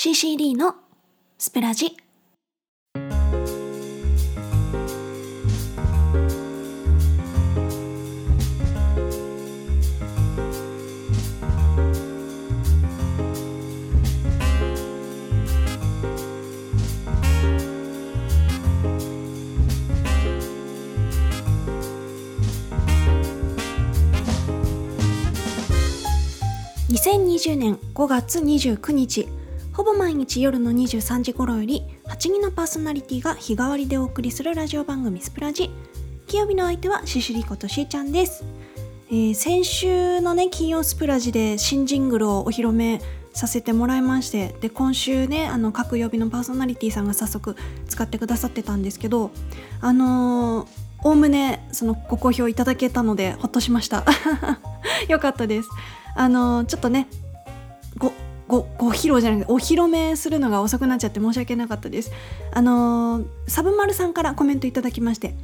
CCD のスペラジ。2020年5月29日。ほぼ毎日夜の23時頃より8人のパーソナリティが日替わりでお送りするラジオ番組スプラジ。金曜日の相手はシシリことしーちゃんです、えー先週のね金曜スプラジで新ジングルをお披露目させてもらいましてで今週ねあの各曜日のパーソナリティさんが早速使ってくださってたんですけどあのおおむねそのご好評いただけたのでほっとしました。よかったです。あのちょっとねごごご披露じゃなくてお披露目するのが遅くなっちゃって申し訳なかったです。あのーサブマルさんからコメントいただきまして、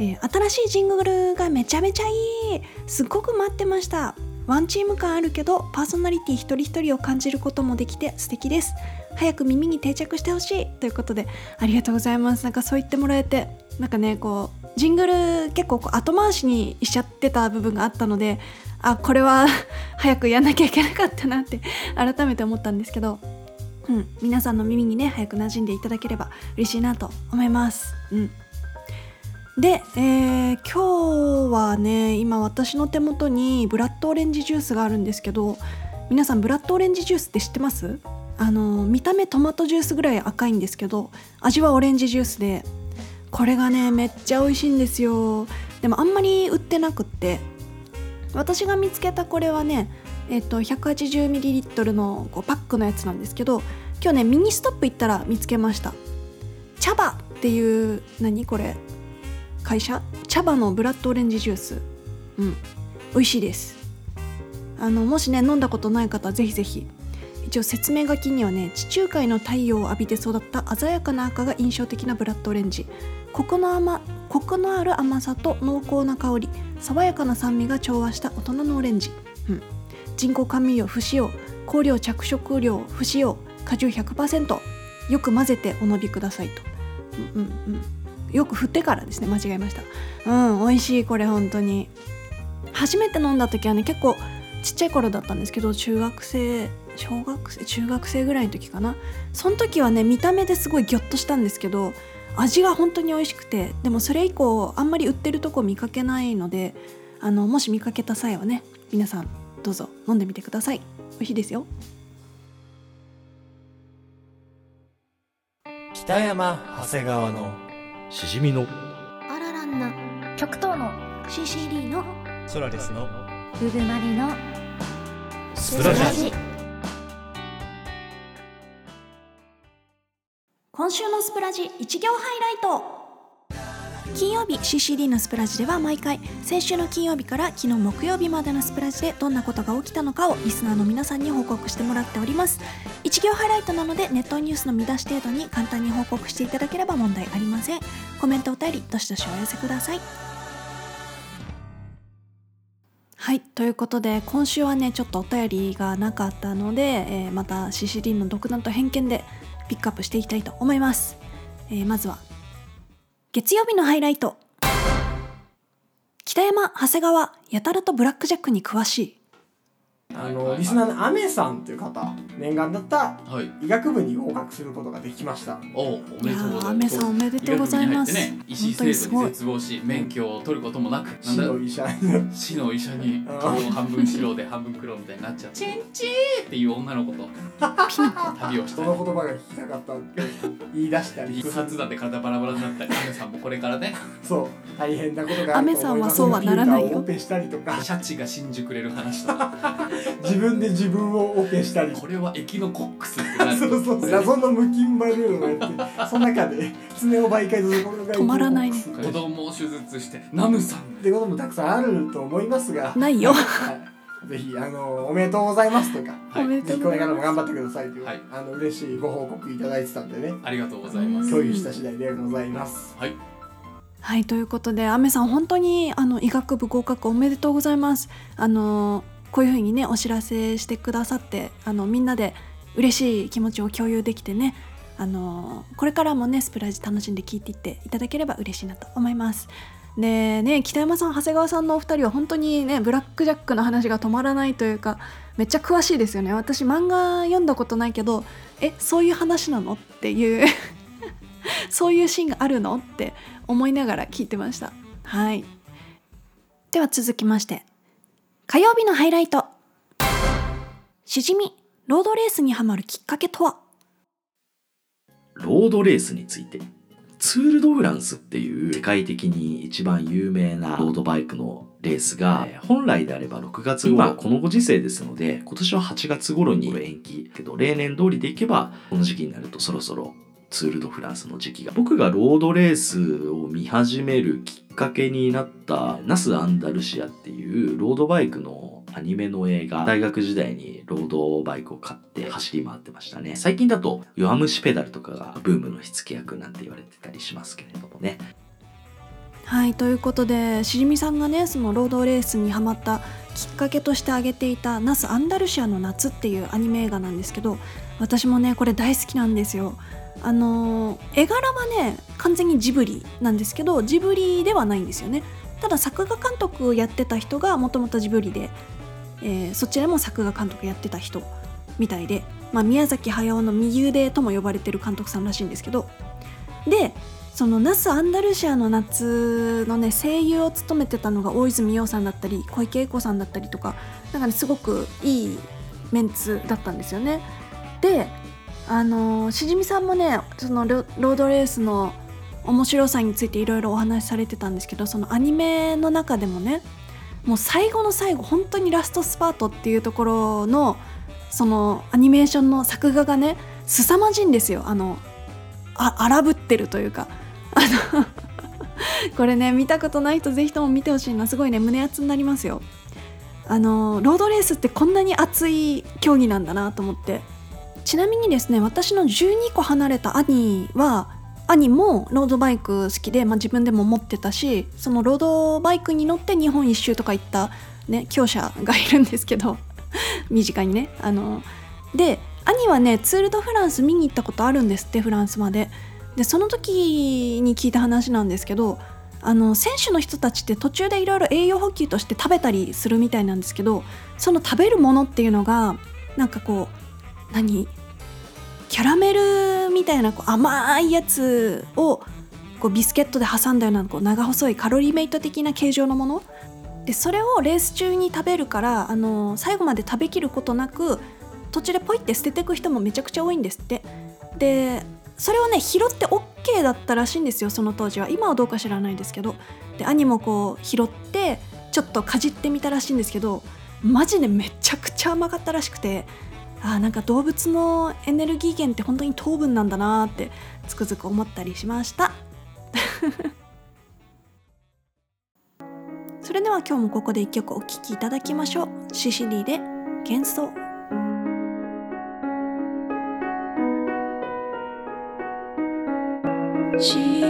えー新しいジングルがめちゃめちゃいい。すっごく待ってました。ワンチーム感あるけどパーソナリティ一人一人を感じることもできて素敵です。早く耳に定着してほしいということでありがとうございます。なんかそう言ってもらえてなんかねこうジングル結構こう後回しにしちゃってた部分があったのであこれは 早くやんなきゃいけなかったなって 改めて思ったんですけど、うん、皆さんの耳にね早く馴染んでいただければ嬉しいなと思います。うんで、えー今日はね今私の手元にブラッドオレンジジュースがあるんですけど皆さんブラッドオレンジジュースって知ってます？あの見た目トマトジュースぐらい赤いんですけど味はオレンジジュースでこれがねめっちゃ美味しいんですよ。でもあんまり売ってなくって。私が見つけたこれはねえっと 180ml のこうパックのやつなんですけど今日ねミニストップ行ったら見つけました。 Chabaa っていう何これ？会社？ Chabaa のブラッドオレンジジュース。うん。美味しいです。あのもしね飲んだことない方はぜひぜひ。一応説明書きにはね地中海の太陽を浴びて育った鮮やかな赤が印象的なブラッドオレンジ。コクの甘コクのある甘さと濃厚な香り爽やかな酸味が調和した大人のオレンジ、うん、人工甘味料不使用香料着色料不使用果汁100%よく混ぜてお飲みくださいと、うんうんうん、よく振ってからですね間違えました。うん美味しいこれ本当に。初めて飲んだ時はね結構ちっちゃい頃だったんですけど中学生小学生中学生ぐらいの時かな。その時はね見た目ですごいギョッとしたんですけど味が本当に美味しくてでもそれ以降あんまり売ってるとこ見かけないのであのもし見かけた際はね皆さんどうぞ飲んでみてください。美味しいですよ。北山長谷川のしじみのあららんな極東の CCD のソラリスのウブマリのスプラジ今週のスプラジ一行ハイライト。金曜日 CCD のスプラジでは毎回先週の金曜日から昨日木曜日までのスプラジでどんなことが起きたのかをリスナーの皆さんに報告してもらっております。一行ハイライトなのでネットニュースの見出し程度に簡単に報告していただければ問題ありません。コメントお便りどしどしお寄せください。はいということで今週はねちょっとお便りがなかったので、えーまた CCD の独断と偏見でピックアップしていきたいと思います、えーまずは月曜日のハイライト。北山長谷川やたらとブラックジャックに詳しい。あのリスナーのアメさんという方念願だったはい。医学部に合格することができました。おお、おめでとうございます。いやーアメさんおめでとうございます。医学部に入ってね、医師制度に絶望し、免許を取ることもなく、市のなんだ医者市の医者にあー顔を半分白で半分黒みたいになっちゃって、チンチーっていう女の子と旅をしたりその言葉が聞きたかったって言い出したり。不発弾で体バラバラになったり、アメさんもこれからね、そう。大変なことがあると思います。アメさんはそうはならないよ。オペしたりとか。シャチが真珠くれる話とか、自分で自分をオペしたり。これはエキノコックスってなる。そうそう。謎の無菌バルーンをやってその中で爪を媒介することが止まらないね。子供を手術して、ナムさん。ってこともたくさんあると思いますが。ないよ。はい、ぜひあのおめでとうございますとか。はい。ぜひこれからも頑張ってくださいという、はい。あの嬉しいご報告いただいてたんでね。ありがとうございます。共有した次第でございます。はい。はいということでアメさん本当にあの医学部合格おめでとうございます。あのこういうふうにねお知らせしてくださってあのみんなで嬉しい気持ちを共有できてねあのこれからもねスプラジ楽しんで聞いていっていただければ嬉しいなと思います。でね北山さん長谷川さんのお二人は本当にねブラック・ジャックの話が止まらないというかめっちゃ詳しいですよね。私漫画読んだことないけどえそういう話なのっていう そういうシーンがあるのって思いながら聞いてました。はい。では続きまして。火曜日のハイライト。しじみロードレースにはまるきっかけとは？ロードレースについて。ツール・ド・フランスっていう世界的に一番有名なロードバイクのレースが、えー本来であれば6月今。このご時世ですので今年は8月頃に延期。けど例年通りでいけばこの時期になるとそろそろツール・ド・フランスの時期が。僕がロードレースを見始めるきっかけになったナス・アンダルシアっていうロードバイクのアニメの映画。大学時代にロードバイクを買って走り回ってましたね。最近だと弱虫ペダルとかがブームの火付け役なんて言われてたりしますけれどもね。はいということでしじみさんがねそのロードレースにハマったきっかけとして挙げていた「ナス・アンダルシアの夏」っていうアニメ映画なんですけど私もねこれ大好きなんですよ。あの絵柄はね完全にジブリなんですけどジブリではないんですよね。ただ作画監督をやってた人がもともとジブリで、えーそちらも作画監督やってた人みたいで、まあ、宮崎駿の右腕とも呼ばれてる監督さんらしいんですけどでそのナス・アンダルシアの夏のね声優を務めてたのが大泉洋さんだったり小池栄子さんだったりとかなんかねすごくいいメンツだったんですよね。であのしじみさんもねそのロードレースの面白さについていろいろお話しされてたんですけどそのアニメの中でもねもう最後の最後本当にラストスパートっていうところのそのアニメーションの作画がね凄まじいんですよ。あのあ荒ぶってるというか。あの これね見たことない人ぜひとも見てほしいなすごいね胸熱になりますよ。あのロードレースってこんなに熱い競技なんだなと思って。ちなみにですね私の12個離れた兄は兄もロードバイク好きで、まあ、自分でも持ってたしそのロードバイクに乗って日本一周とか行った、ね、強者がいるんですけど 身近にねあので兄はねツール・ド・フランス見に行ったことあるんですってフランスまで。でその時に聞いた話なんですけどあの選手の人たちって途中でいろいろ栄養補給として食べたりするみたいなんですけどその食べるものっていうのがなんかこう何？キャラメルみたいなこう甘いやつをこうビスケットで挟んだようなこう長細いカロリーメイト的な形状のもの。でそれをレース中に食べるからあの最後まで食べきることなく途中でポイって捨てていく人もめちゃくちゃ多いんですって。でそれをね拾って OK だったらしいんですよその当時は。今はどうか知らないですけど。で兄もこう拾ってちょっとかじってみたらしいんですけどマジでめちゃくちゃ甘かったらしくて。あなんか動物のエネルギー源って本当に糖分なんだなってつくづく思ったりしました。それでは今日もここで一曲お聴きいただきましょう。シシリーで幻想。シ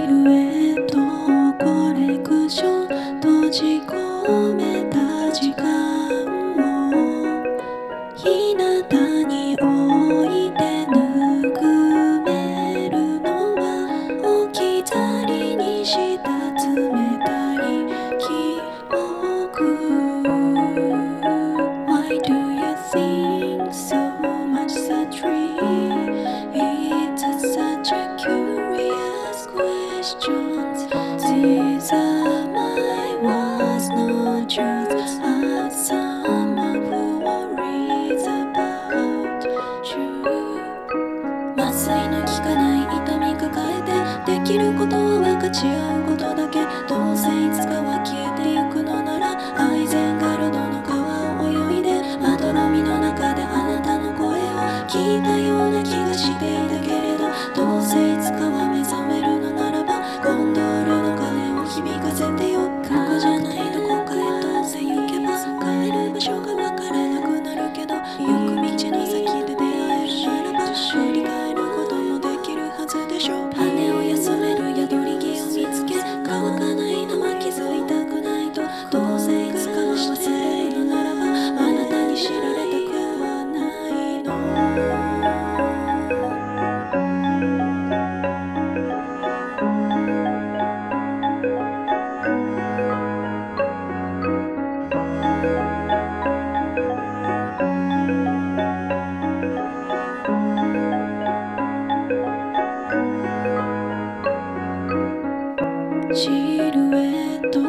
シルエット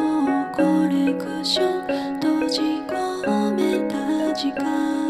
コレクション。閉じ込めた時間。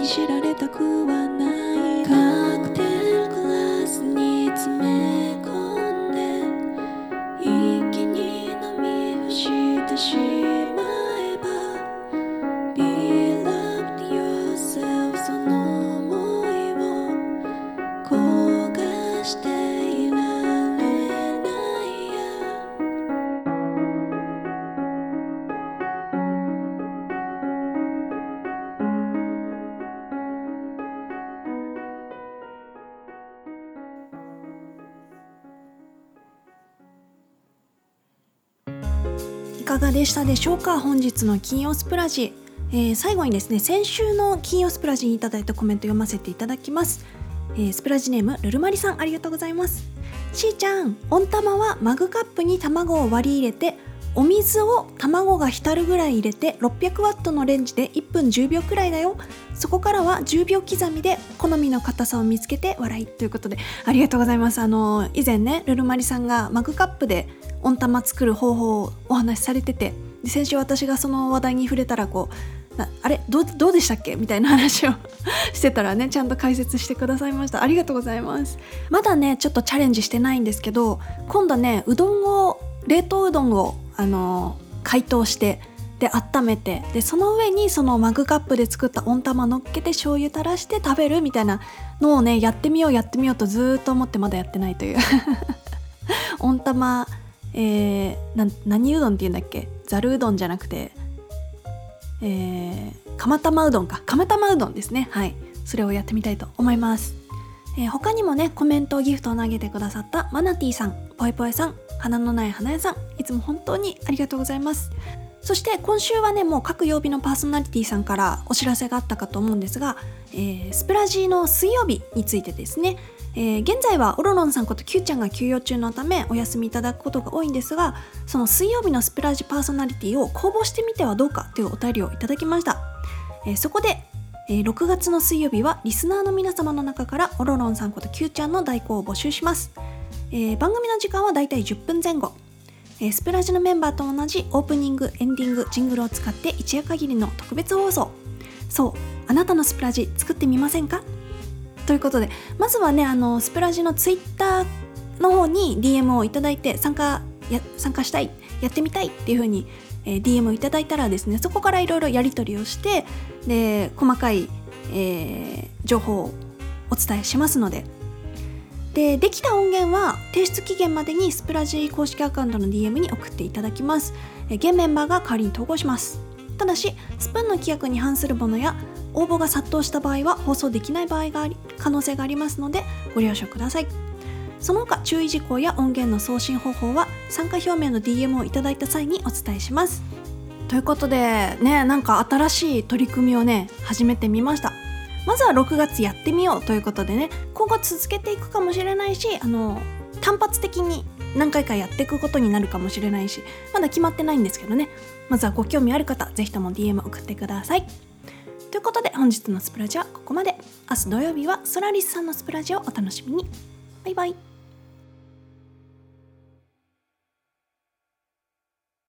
に知られたくはない。かがでしたでしょうか？本日の金曜スプラジ、えー最後にですね先週の金曜スプラジにいただいたコメント読ませていただきます、えースプラジネームルルマリさんありがとうございます。しーちゃん温玉はマグカップに卵を割り入れてお水を卵が浸るぐらい入れて600ワットのレンジで1分10秒くらいだよ。そこからは10秒刻みで好みの硬さを見つけて笑いということでありがとうございます。あの以前ねルルマリさんがマグカップで温玉作る方法をお話しされててで先週私がその話題に触れたらこうなあれどうどうでしたっけ？みたいな話をしてたらね ちゃんと解説してくださいました。ありがとうございます。まだねちょっとチャレンジしてないんですけど今度ねうどんを冷凍うどんをあの解凍してで温めてでその上にそのマグカップで作った温玉乗っけて醤油垂らして食べるみたいなのをねやってみようやってみようとずーっと思ってまだやってないという。温玉えー、何うどんって言うんだっけ？ざるうどんじゃなくてえー、釜玉うどんか。釜玉うどんですね。はい。それをやってみたいと思います、えー他にもねコメントギフトを投げてくださったマナティさんぽいぽいさん花のない花屋さんいつも本当にありがとうございます。そして今週はねもう各曜日のパーソナリティさんからお知らせがあったかと思うんですが、えースプラジーの水曜日についてですね、えー現在はオロロンさんこと Q ちゃんが休養中のためお休みいただくことが多いんですがその水曜日のスプラジパーソナリティを公募してみてはどうかというお便りをいただきました、えーそこで、えー6月の水曜日はリスナーの皆様の中からオロロンさんこと Q ちゃんの代行を募集します、えー番組の時間はだいたい10分前後。えースプラジのメンバーと同じオープニングエンディングジングルを使って一夜限りの特別放送。そうあなたのスプラジ作ってみませんか？ということでまずはねあのスプラジのツイッターの方に DM をいただいて参加や参加したいやってみたいっていう風に、えー DM をいただいたらですねそこからいろいろやり取りをしてで細かい、えー情報をお伝えしますので。でできた音源は提出期限までにスプラジ公式アカウントの DM に送っていただきます。現メンバーが代わりに投稿します。ただしスプーンの規約に反するものや応募が殺到した場合は放送できない場合があり可能性がありますのでご了承ください。その他注意事項や音源の送信方法は参加表明の DM をいただいた際にお伝えします。ということでねなんか新しい取り組みをね始めてみました。まずは6月やってみようということでね今後続けていくかもしれないしあの単発的に何回かやっていくことになるかもしれないしまだ決まってないんですけどね。まずはご興味ある方ぜひとも DM 送ってください。ということで本日のスプラジはここまで。明日土曜日はソラリスさんのスプラジをお楽しみに。バイバイ。